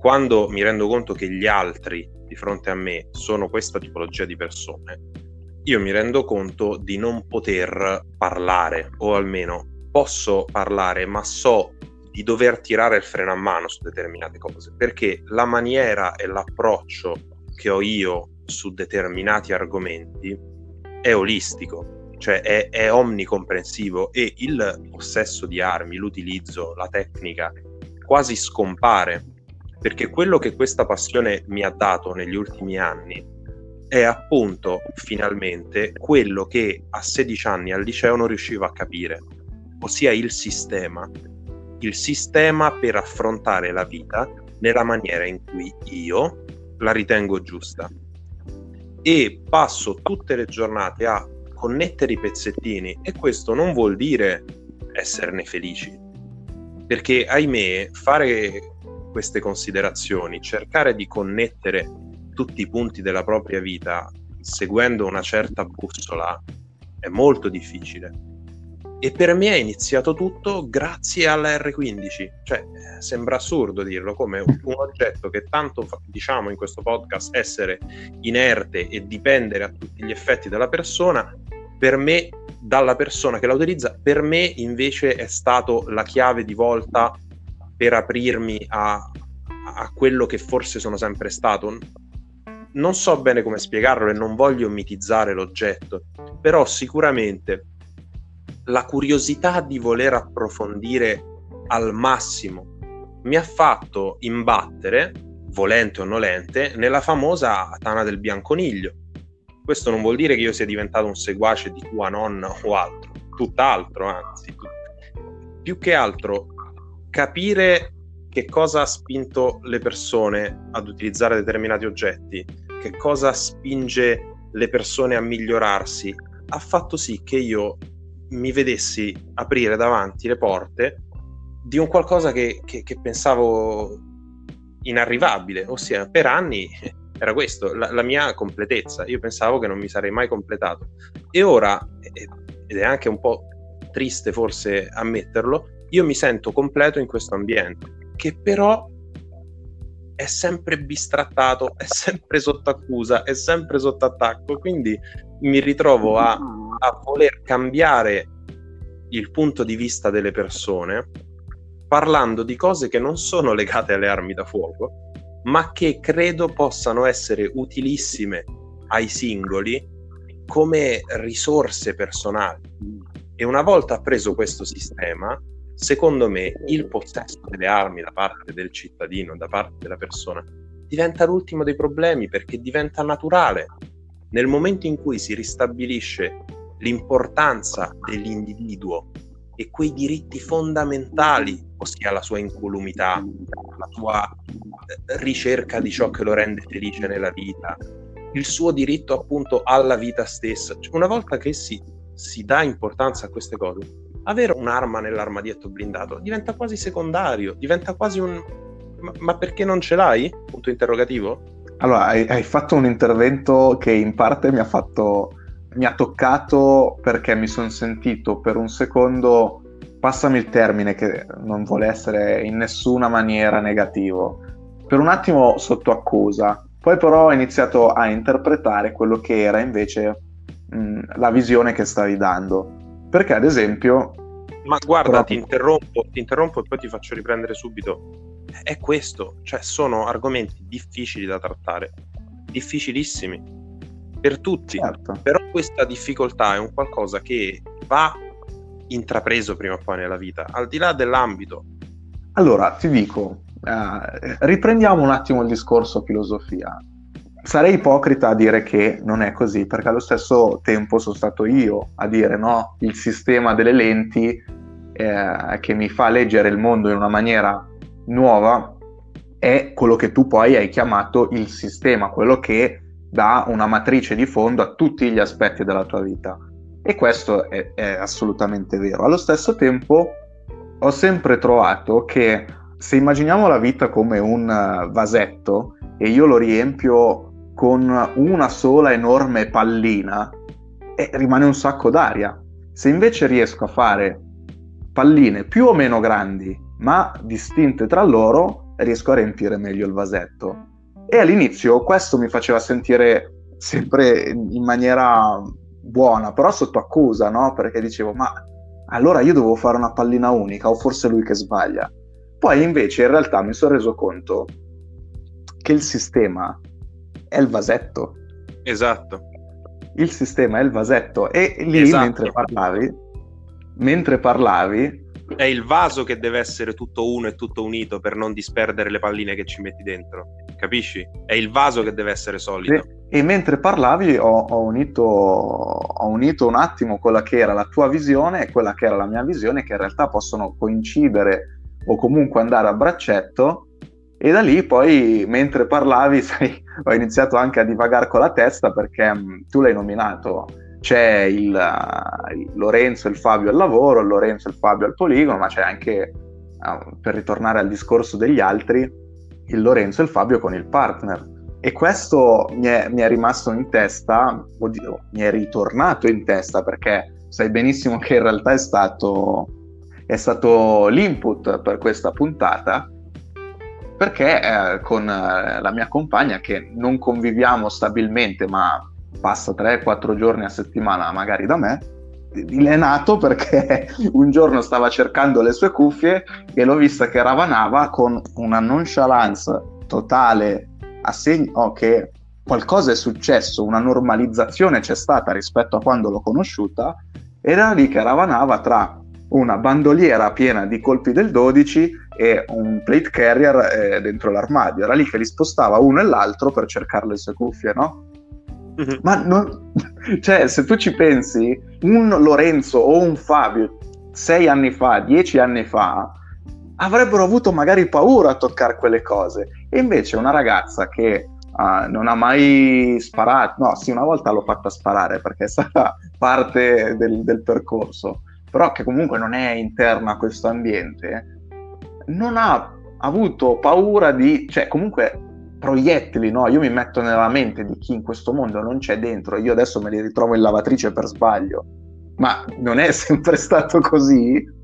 quando mi rendo conto che gli altri di fronte a me sono questa tipologia di persone, io mi rendo conto di non poter parlare, o almeno posso parlare, ma so di dover tirare il freno a mano su determinate cose, perché la maniera e l'approccio che ho io su determinati argomenti è olistico, cioè è, è omnicomprensivo e il possesso di armi, l'utilizzo, la tecnica quasi scompare perché quello che questa passione mi ha dato negli ultimi anni è appunto finalmente quello che a 16 anni al liceo non riuscivo a capire, ossia il sistema, il sistema per affrontare la vita nella maniera in cui io la ritengo giusta. E passo tutte le giornate a connettere i pezzettini e questo non vuol dire esserne felici, perché ahimè fare queste considerazioni, cercare di connettere tutti i punti della propria vita seguendo una certa bussola è molto difficile. E per me è iniziato tutto grazie alla R15. Cioè, sembra assurdo dirlo, come un, (laughs) un oggetto che tanto diciamo in questo podcast essere inerte e dipendere a tutti gli effetti dalla persona, per me, dalla persona che la utilizza, per me invece è stato la chiave di volta per aprirmi a, a quello che forse sono sempre stato. Non so bene come spiegarlo e non voglio mitizzare l'oggetto, però sicuramente la curiosità di voler approfondire al massimo mi ha fatto imbattere, volente o nolente, nella famosa Tana del Bianconiglio. Questo non vuol dire che io sia diventato un seguace di tua nonna o altro, tutt'altro, anzi. Più che altro capire che cosa ha spinto le persone ad utilizzare determinati oggetti, che cosa spinge le persone a migliorarsi, ha fatto sì che io mi vedessi aprire davanti le porte di un qualcosa che, che, che pensavo inarrivabile, ossia per anni (laughs) era questo, la, la, mia completezza. Io pensavo che non mi sarei mai completato. E ora, ed è anche un po' triste forse ammetterlo, io mi sento completo in questo ambiente, che però è sempre bistrattato, è sempre sotto accusa, è sempre sotto attacco, quindi mi ritrovo a, a voler cambiare il punto di vista delle persone parlando di cose che non sono legate alle armi da fuoco, ma che credo possano essere utilissime ai singoli come risorse personali. E una volta appreso questo sistema, secondo me il possesso delle armi da parte del cittadino, da parte della persona, diventa l'ultimo dei problemi perché diventa naturale. Nel momento in cui si ristabilisce l'importanza dell'individuo e quei diritti fondamentali, ossia la sua incolumità, la sua eh, ricerca di ciò che lo rende felice nella vita, il suo diritto appunto alla vita stessa. Cioè, una volta che si, si dà importanza a queste cose, avere un'arma nell'armadietto blindato diventa quasi secondario, diventa quasi un... Ma, ma perché non ce l'hai? Punto interrogativo. Allora, hai, hai fatto un intervento che in parte mi ha fatto mi ha toccato perché mi sono sentito per un secondo, passami il termine che non vuole essere in nessuna maniera negativo, per un attimo sotto accusa, poi però ho iniziato a interpretare quello che era invece mh, la visione che stavi dando. Perché ad esempio... Ma guarda, proprio... ti, interrompo, ti interrompo e poi ti faccio riprendere subito. È questo, cioè sono argomenti difficili da trattare, difficilissimi per tutti, certo. però questa difficoltà è un qualcosa che va intrapreso prima o poi nella vita, al di là dell'ambito. Allora, ti dico, eh, riprendiamo un attimo il discorso filosofia. Sarei ipocrita a dire che non è così, perché allo stesso tempo sono stato io a dire no, il sistema delle lenti eh, che mi fa leggere il mondo in una maniera nuova è quello che tu poi hai chiamato il sistema, quello che dà una matrice di fondo a tutti gli aspetti della tua vita. E questo è, è assolutamente vero. Allo stesso tempo ho sempre trovato che se immaginiamo la vita come un eh, vasetto e io lo riempio con una sola enorme pallina, eh, rimane un sacco d'aria. Se invece riesco a fare palline più o meno grandi, ma distinte tra loro, riesco a riempire meglio il vasetto. E all'inizio questo mi faceva sentire sempre in maniera buona, però sotto accusa, no? Perché dicevo, ma allora io devo fare una pallina unica o forse lui che sbaglia. Poi invece in realtà mi sono reso conto che il sistema è il vasetto. Esatto. Il sistema è il vasetto e lì esatto. mentre parlavi, mentre parlavi è il vaso che deve essere tutto uno e tutto unito per non disperdere le palline che ci metti dentro. Capisci? È il vaso che deve essere solido. E, e mentre parlavi ho, ho, unito, ho unito un attimo quella che era la tua visione e quella che era la mia visione, che in realtà possono coincidere o comunque andare a braccetto. E da lì poi, mentre parlavi, (laughs) sai, ho iniziato anche a divagare con la testa perché mh, mm, tu l'hai nominato c'è il, il Lorenzo e il Fabio al lavoro, il Lorenzo e il Fabio al poligono, ma c'è anche, uh, per ritornare al discorso degli altri, il Lorenzo e il Fabio con il partner. E questo mi è, mi è rimasto in testa, oddio, mi è ritornato in testa perché sai benissimo che in realtà è stato, è stato l'input per questa puntata perché eh, con eh, la mia compagna che non conviviamo stabilmente ma passa 3-4 giorni a settimana magari da me, è nato perché (laughs) un giorno stava cercando le sue cuffie e l'ho vista che ravanava con una nonchalance totale a segno oh, che qualcosa è successo, una normalizzazione c'è stata rispetto a quando l'ho conosciuta era lì che ravanava tra una bandoliera piena di colpi del 12 e un plate carrier eh, dentro l'armadio. Era lì che li spostava uno e l'altro per cercare le sue cuffie, no? Mm-hmm. Ma non... (laughs) cioè, se tu ci pensi, un Lorenzo o un Fabio sei anni fa, dieci anni fa, avrebbero avuto magari paura a toccare quelle cose. E invece una ragazza che uh, non ha mai sparato, no, sì, una volta l'ho fatta sparare perché è stata (laughs) parte del, del percorso, però che comunque non è interna a questo ambiente, non ha avuto paura di, cioè comunque proiettili, no? Io mi metto nella mente di chi in questo mondo non c'è dentro, io adesso me li ritrovo in lavatrice per sbaglio, ma non è (laughs) sempre stato così.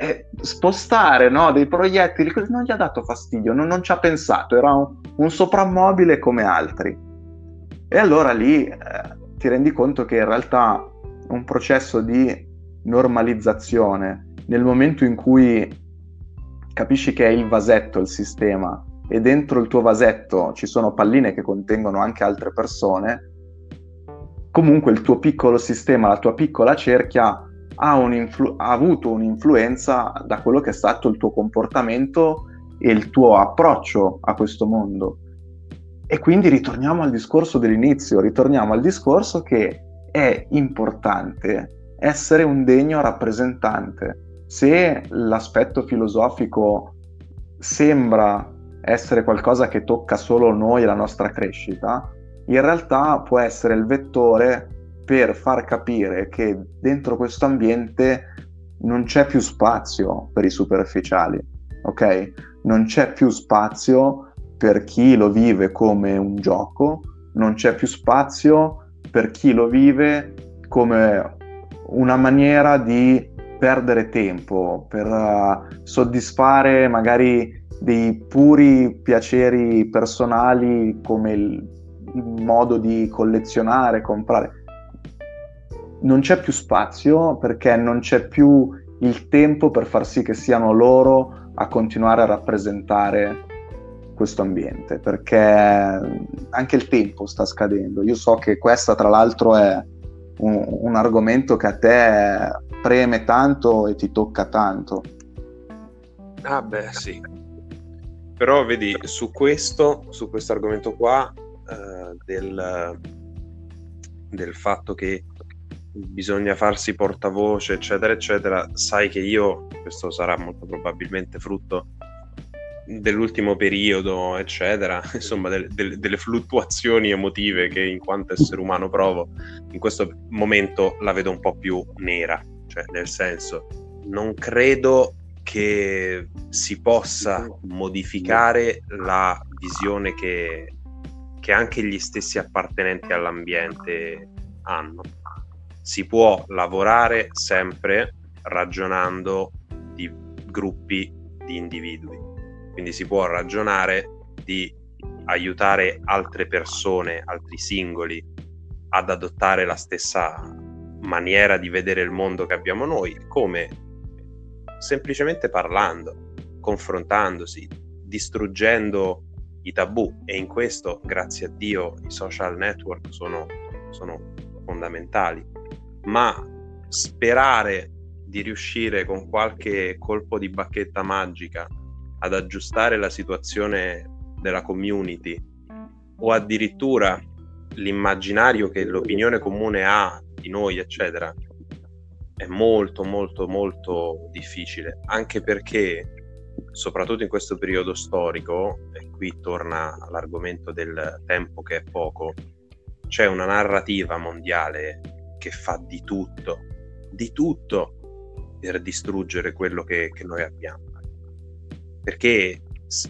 E spostare no, dei proiettili non gli ha dato fastidio, non, non ci ha pensato, era un, un, soprammobile come altri. E allora lì eh, ti rendi conto che in realtà un processo di normalizzazione, nel momento in cui capisci che è il vasetto il sistema e dentro il tuo vasetto ci sono palline che contengono anche altre persone, comunque il tuo piccolo sistema, la tua piccola cerchia ha, un'influ- ha avuto un'influenza da quello che è stato il tuo comportamento e il tuo approccio a questo mondo. E quindi ritorniamo al discorso dell'inizio, ritorniamo al discorso che è importante essere un degno rappresentante. Se l'aspetto filosofico sembra essere qualcosa che tocca solo noi la nostra crescita, in realtà può essere il vettore per far capire che dentro questo ambiente non c'è più spazio per i superficiali, ok? Non c'è più spazio per chi lo vive come un gioco, non c'è più spazio per chi lo vive come una maniera di perdere tempo, per uh, soddisfare magari dei puri piaceri personali come il, il modo di collezionare, comprare. Non c'è più spazio perché non c'è più il tempo per far sì che siano loro a continuare a rappresentare questo ambiente perché anche il tempo sta scadendo. Io so che questa tra l'altro è un, un argomento che a te preme tanto e ti tocca tanto. Ah beh sì, però vedi su questo, su questo argomento qua eh, del, del fatto che bisogna farsi portavoce eccetera eccetera sai che io questo sarà molto probabilmente frutto dell'ultimo periodo, eccetera, (laughs) insomma, delle, delle, delle, fluttuazioni emotive che in quanto essere umano provo, in questo momento la vedo un po' più nera, cioè nel senso, non credo che si possa modificare la visione che, che anche gli stessi appartenenti all'ambiente hanno. Si può lavorare sempre ragionando di gruppi di individui quindi si può ragionare di aiutare altre persone, altri singoli ad adottare la stessa maniera di vedere il mondo che abbiamo noi, come semplicemente parlando, confrontandosi, distruggendo i tabù. E in questo, grazie a Dio, i social network sono, sono fondamentali, ma sperare di riuscire con qualche colpo di bacchetta magica ad aggiustare la situazione della community o addirittura l'immaginario che l'opinione comune ha di noi, eccetera, è molto, molto, molto difficile, anche perché, soprattutto in questo periodo storico, e qui torna l'argomento del tempo che è poco, c'è una narrativa mondiale che fa di tutto, di tutto per distruggere quello che, che noi abbiamo perché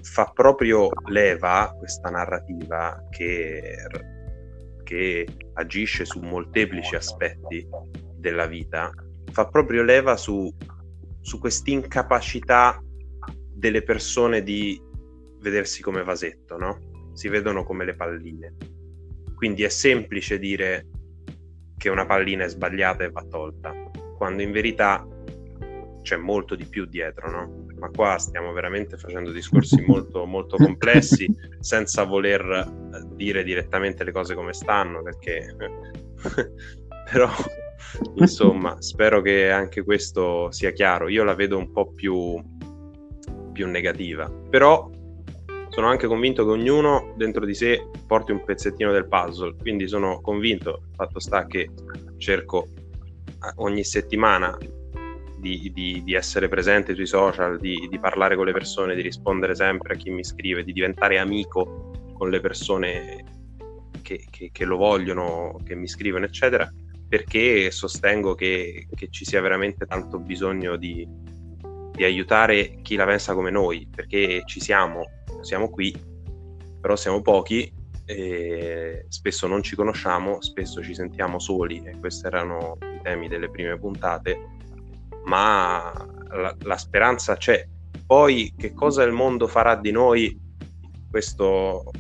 fa proprio leva questa narrativa che, che agisce su molteplici aspetti della vita, fa proprio leva su, su questa incapacità delle persone di vedersi come vasetto, no? Si vedono come le palline. Quindi è semplice dire che una pallina è sbagliata e va tolta, quando in verità c'è molto di più dietro, no? ma qua stiamo veramente facendo discorsi (laughs) molto, molto complessi senza voler eh, dire direttamente le cose come stanno, perché (laughs) però insomma spero che anche questo sia chiaro. Io la vedo un po' più, più negativa, però sono anche convinto che ognuno dentro di sé porti un pezzettino del puzzle, quindi sono convinto, il fatto sta che cerco eh, ogni settimana di, di, di, essere presente sui social, di, di, parlare con le persone, di rispondere sempre a chi mi scrive, di diventare amico con le persone che, che, che lo vogliono, che mi scrivono, eccetera, perché sostengo che, che ci sia veramente tanto bisogno di, aiutare chi la pensa come noi, perché ci siamo, siamo qui, però siamo pochi spesso non ci conosciamo, spesso ci sentiamo soli e questi erano i temi delle prime puntate ma la, la speranza c'è. Poi che cosa il mondo farà di noi, questo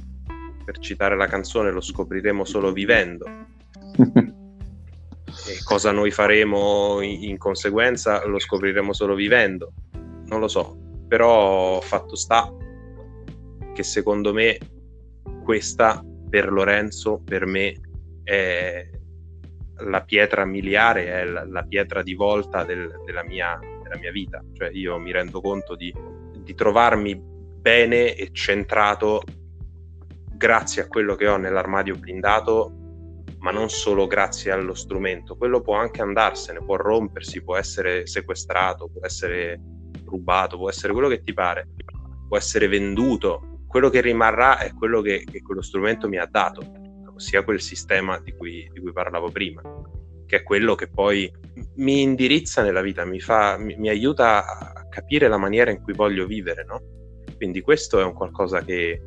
per citare la canzone lo scopriremo solo vivendo. (laughs) e cosa noi faremo in, in conseguenza lo scopriremo solo vivendo. Non lo so, però fatto sta che secondo me questa per Lorenzo, per me, è la pietra miliare è la, la pietra di volta del, della, mia, della, mia, vita. Cioè io mi rendo conto di, di trovarmi bene e centrato grazie a quello che ho nell'armadio blindato ma non solo grazie allo strumento, quello può anche andarsene, può rompersi, può essere sequestrato, può essere rubato, può essere quello che ti pare, può essere venduto, quello che rimarrà è quello che, che quello strumento mi ha dato, ossia quel sistema di cui, di cui, parlavo prima, che è quello che poi mi indirizza nella vita, mi, fa, mi, mi aiuta a capire la maniera in cui voglio vivere, no? Quindi questo è un qualcosa che,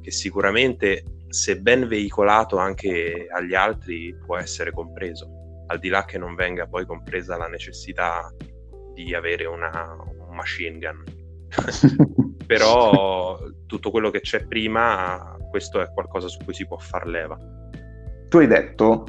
che sicuramente se ben veicolato anche agli altri può essere compreso, al di là che non venga poi compresa la necessità di avere una, un machine gun. (laughs) Però tutto quello che c'è prima, questo è qualcosa su cui si può far leva. Tu hai detto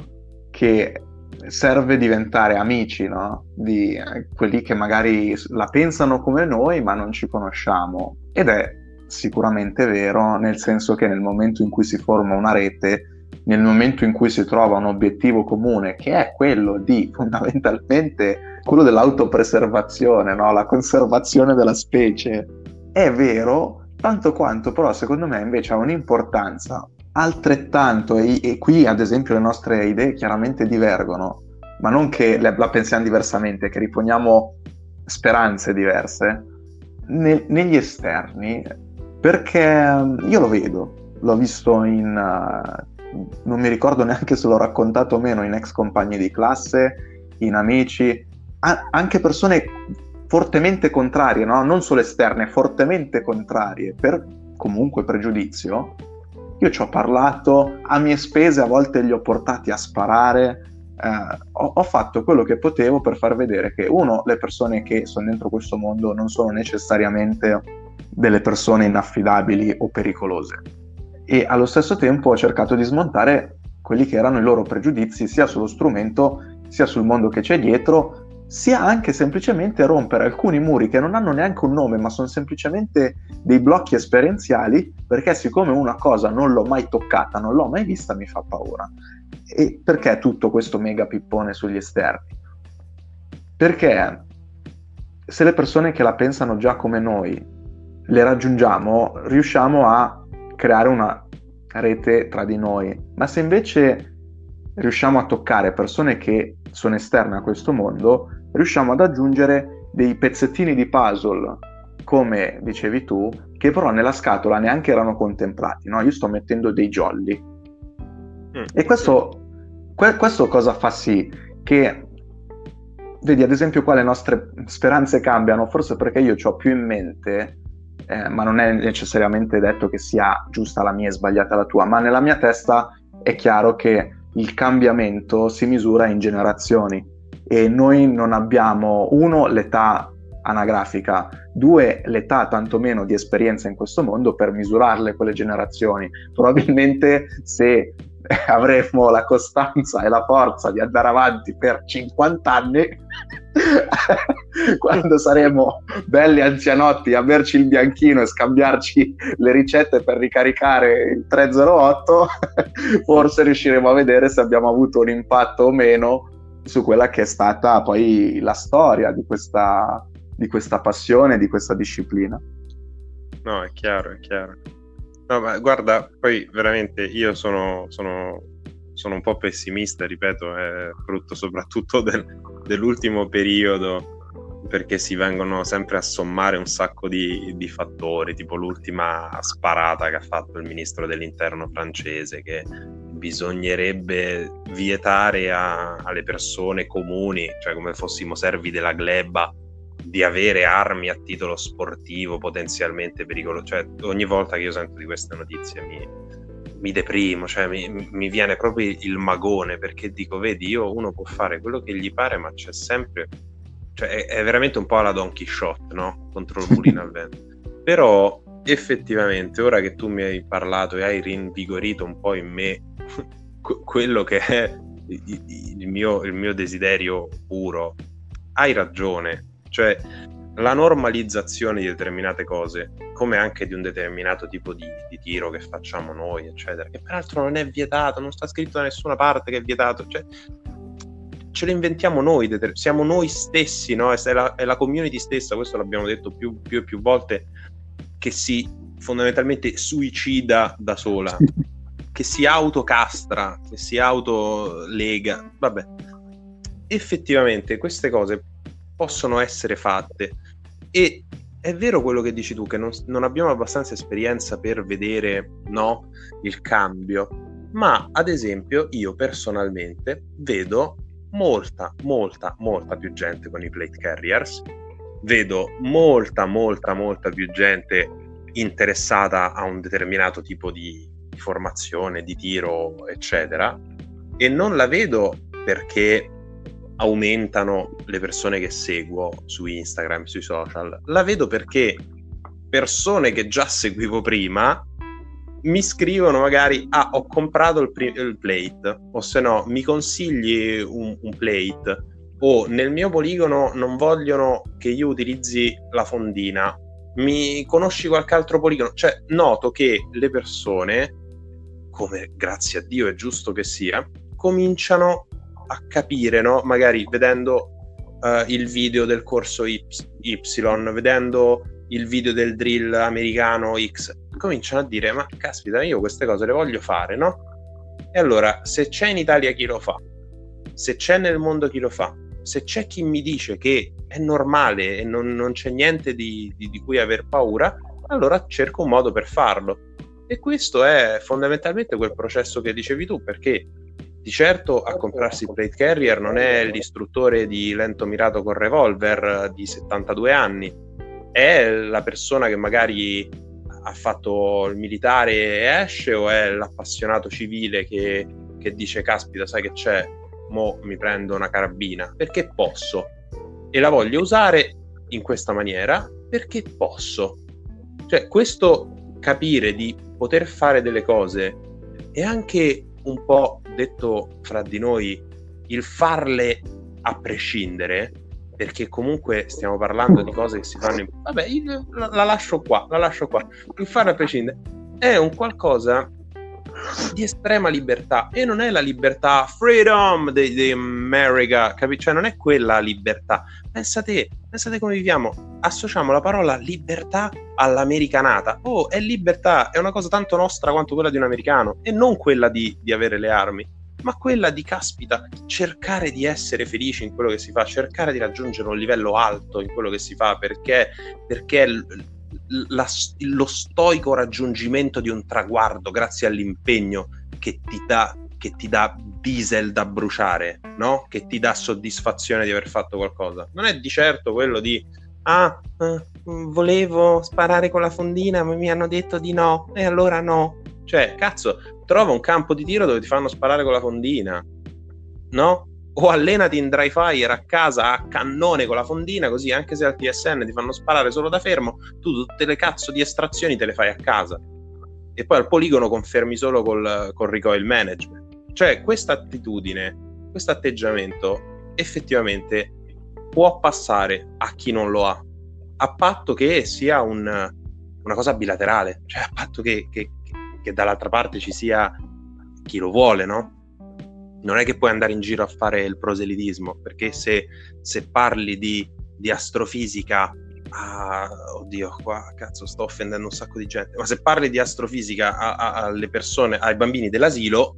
che serve diventare amici, no? Di quelli che magari la pensano come noi ma non ci conosciamo. Ed è sicuramente vero, nel senso che nel momento in cui si forma una rete, nel momento in cui si trova un obiettivo comune, che è quello di (laughs) fondamentalmente quello dell'autopreservazione, no? la conservazione della specie, è vero, tanto quanto però secondo me invece ha un'importanza altrettanto, e, e qui ad esempio le nostre idee chiaramente divergono, ma non che la, la pensiamo diversamente, che riponiamo speranze diverse, ne, negli esterni perché io lo vedo, l'ho visto in... Uh, non mi ricordo neanche se l'ho raccontato o meno in ex compagni di classe, in amici, a- anche persone fortemente contrarie, no? non solo esterne, fortemente contrarie, per comunque pregiudizio. Io ci ho parlato, a mie spese a volte li ho portati a sparare, eh, ho, ho, fatto quello che potevo per far vedere che uno, le persone che sono dentro questo mondo non sono necessariamente delle persone inaffidabili o pericolose. E allo stesso tempo ho cercato di smontare quelli che erano i loro pregiudizi sia sullo strumento, sia sul mondo che c'è dietro, sia anche semplicemente rompere alcuni muri che non hanno neanche un nome, ma sono semplicemente dei blocchi esperienziali, perché siccome una cosa non l'ho mai toccata, non l'ho mai vista, mi fa paura. E perché tutto questo mega pippone sugli esterni? Perché se le persone che la pensano già come noi le raggiungiamo, riusciamo a creare una rete tra di noi. Ma se invece riusciamo a toccare persone che sono esterne a questo mondo, riusciamo ad aggiungere dei pezzettini di puzzle, come dicevi tu, che però nella scatola neanche erano contemplati. No? Io sto mettendo dei jolly. Mm. E questo, que- questo cosa fa sì? Che vedi ad esempio qua le nostre speranze cambiano, forse perché io ho più in mente eh, ma non è necessariamente detto che sia giusta la mia e sbagliata la tua, ma nella mia testa è chiaro che il cambiamento si misura in generazioni e noi non abbiamo, uno, l'età anagrafica, due, l'età tantomeno di esperienza in questo mondo per misurarle quelle generazioni. Probabilmente se (laughs) avremo la costanza e la forza di andare avanti per 50 anni, (laughs) quando saremo belli anzianotti a berci il bianchino e scambiarci le ricette per ricaricare il 308, (laughs) forse riusciremo a vedere se abbiamo avuto un impatto o meno su quella che è stata poi la storia di questa, di questa passione, di questa disciplina. No, è chiaro, è chiaro. No, ma guarda, poi veramente io sono, sono, sono un po' pessimista, ripeto, è frutto soprattutto del, dell'ultimo periodo perché si vengono sempre a sommare un sacco di, di, fattori, tipo l'ultima sparata che ha fatto il ministro dell'interno francese, che bisognerebbe vietare a, alle persone comuni, cioè come fossimo servi della gleba, di avere armi a titolo sportivo potenzialmente pericoloso. Cioè, ogni volta che io sento di queste notizie mi, mi deprimo, cioè mi, mi, viene proprio il magone perché dico, vedi, io uno può fare quello che gli pare, ma c'è sempre. Cioè, è, è veramente un po' la Don Quixote, no? Contro il mulino al vento. (laughs) Però effettivamente, ora che tu mi hai parlato e hai rinvigorito un po' in me (laughs) quello che è il mio, il mio desiderio puro, hai ragione cioè la normalizzazione di determinate cose, come anche di un determinato tipo di, di, tiro che facciamo noi, eccetera, che peraltro non è vietato, non sta scritto da nessuna parte che è vietato, cioè ce le inventiamo noi, siamo noi stessi, no? è, la, è la community stessa, questo l'abbiamo detto più, più e più volte, che si fondamentalmente suicida da sola, che si autocastra, che si autolega, vabbè. Effettivamente queste cose possono essere fatte. E è vero quello che dici tu, che non, non abbiamo abbastanza esperienza per vedere no, il cambio, ma ad esempio io personalmente vedo molta, molta, molta più gente con i plate carriers, vedo molta, molta, molta più gente interessata a un determinato tipo di, di formazione, di tiro, eccetera, e non la vedo perché aumentano le persone che seguo su Instagram, sui social. La vedo perché persone che già seguivo prima mi scrivono magari ah ho comprato il, pri- il plate o se no mi consigli un, un, plate? O nel mio poligono non vogliono che io utilizzi la fondina. Mi conosci qualche altro poligono? Cioè noto che le persone come grazie a Dio è giusto che sia cominciano a capire, no? magari vedendo uh, il video del corso y, y, vedendo il video del drill americano X, cominciano a dire: Ma caspita, io queste cose le voglio fare, no? E allora, se c'è in Italia chi lo fa, se c'è nel mondo chi lo fa, se c'è chi mi dice che è normale e non, non c'è niente di, di, di cui aver paura, allora cerco un modo per farlo. E questo è fondamentalmente quel processo che dicevi tu, perché di certo a comprarsi il plate carrier non è l'istruttore di lento mirato con revolver di 72 anni, è la persona che magari ha fatto il militare e esce o è l'appassionato civile che, che dice caspita sai che c'è, mo mi prendo una carabina. Perché posso. E la voglio usare in questa maniera perché posso. Cioè questo capire di poter fare delle cose è anche un po' detto fra di noi, il farle a prescindere, perché comunque stiamo parlando di cose che si fanno in... Vabbè, la, la lascio qua, la lascio qua. Il farle a prescindere è un qualcosa di estrema libertà e non è la libertà freedom di, America, capi? Cioè non è quella libertà. Pensate, pensate come viviamo. Associamo la parola libertà all'americanata. Oh, è libertà, è una cosa tanto nostra quanto quella di un americano e non quella di, di avere le armi ma quella di caspita, cercare di essere felici in quello che si fa, cercare di raggiungere un livello alto in quello che si fa, perché, perché la, lo stoico raggiungimento di un traguardo grazie all'impegno che ti dà, che ti dà diesel da bruciare, no? che ti dà soddisfazione di aver fatto qualcosa. Non è di certo quello di ah, eh, volevo sparare con la fondina, ma mi hanno detto di no, e allora no. Cioè, cazzo, trova un campo di tiro dove ti fanno sparare con la fondina, no? O allenati in dry fire a casa a cannone con la fondina, così anche se al TSN ti fanno sparare solo da fermo, tu tutte le cazzo di estrazioni te le fai a casa. E poi al poligono confermi solo col, col recoil management. Cioè, questa attitudine, questo atteggiamento effettivamente può passare a chi non lo ha, a patto che sia un, una cosa bilaterale, cioè a patto che, che, che dall'altra parte ci sia chi lo vuole, no? Non è che puoi andare in giro a fare il proselitismo, perché se, se parli di, di astrofisica, ah, oddio, qua cazzo sto offendendo un sacco di gente, ma se parli di astrofisica a, a, alle persone, ai bambini dell'asilo,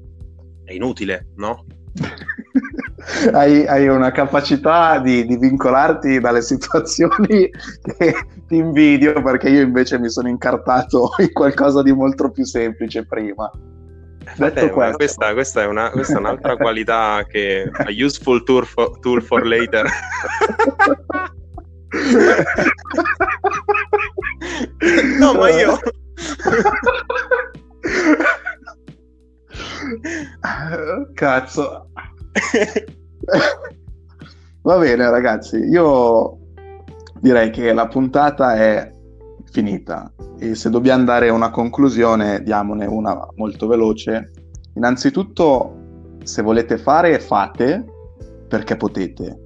è inutile, no? (laughs) hai, hai, una capacità di, di, vincolarti dalle situazioni (laughs) che ti invidio perché io invece mi sono incartato (laughs) in qualcosa di molto più semplice prima. Vabbè, questa, questa, è una, questa, è un'altra (laughs) qualità che a useful tool for, tool for later. (laughs) no, ma io (laughs) cazzo. Va bene, ragazzi, io direi che la puntata è finita. E se dobbiamo dare una conclusione, diamone una molto veloce. Innanzitutto, se volete fare, fate perché potete,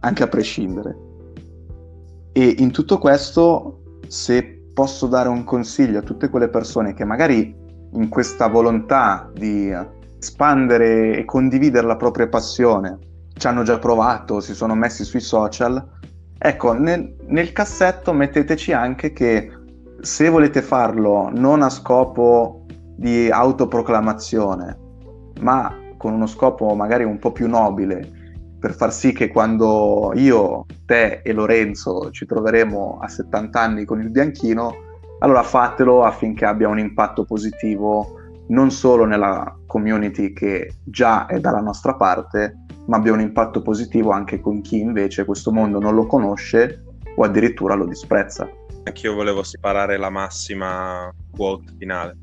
anche a prescindere. E in tutto questo, se posso dare un consiglio a tutte quelle persone che magari in questa volontà di espandere e condividere la propria passione ci hanno già provato, si sono messi sui social. Ecco, nel, nel cassetto metteteci anche che se volete farlo non a scopo di autoproclamazione, ma con uno scopo magari un po' più nobile, per far sì che quando io, te e Lorenzo ci troveremo a 70 anni con il bianchino, allora fatelo affinché abbia un impatto positivo non solo nella community che già è dalla nostra parte, ma abbia un impatto positivo anche con chi invece questo mondo non lo conosce o addirittura lo disprezza. Anch'io volevo sparare la massima quote finale.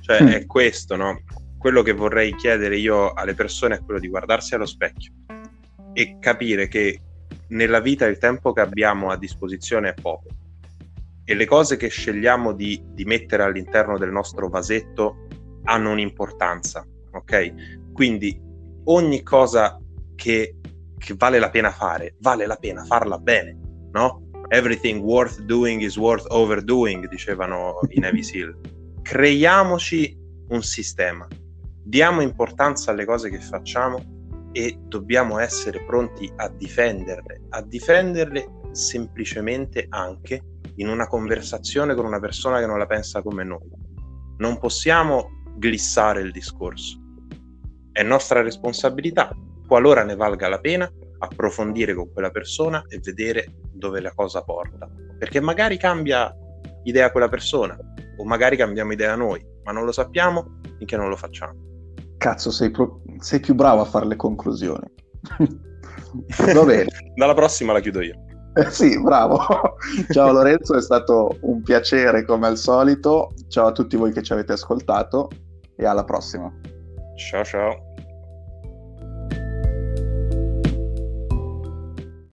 Cioè mm. è questo, no? Quello che vorrei chiedere io alle persone è quello di guardarsi allo specchio e capire che nella vita il tempo che abbiamo a disposizione è poco e le cose che scegliamo di, di mettere all'interno del nostro vasetto hanno un'importanza, ok? Quindi ogni cosa che, che vale la pena fare, vale la pena farla bene, no? Everything worth doing is worth overdoing, dicevano i Navy (laughs) SEAL. Creiamoci un sistema, diamo importanza alle cose che facciamo e dobbiamo essere pronti a difenderle, a difenderle semplicemente anche in una conversazione con una persona che non la pensa come noi. Non possiamo glissare il discorso. È nostra responsabilità, qualora ne valga la pena, approfondire con quella persona e vedere dove la cosa porta. Perché magari cambia idea quella persona, o magari cambiamo idea noi, ma non lo sappiamo finché non lo facciamo. Cazzo, sei, pro- sei più bravo a fare le conclusioni. (laughs) Va bene. Dalla prossima la chiudo io. Eh sì, bravo. Ciao Lorenzo, è stato un piacere come al solito. Ciao a tutti voi che ci avete ascoltato e alla prossima. Ciao ciao.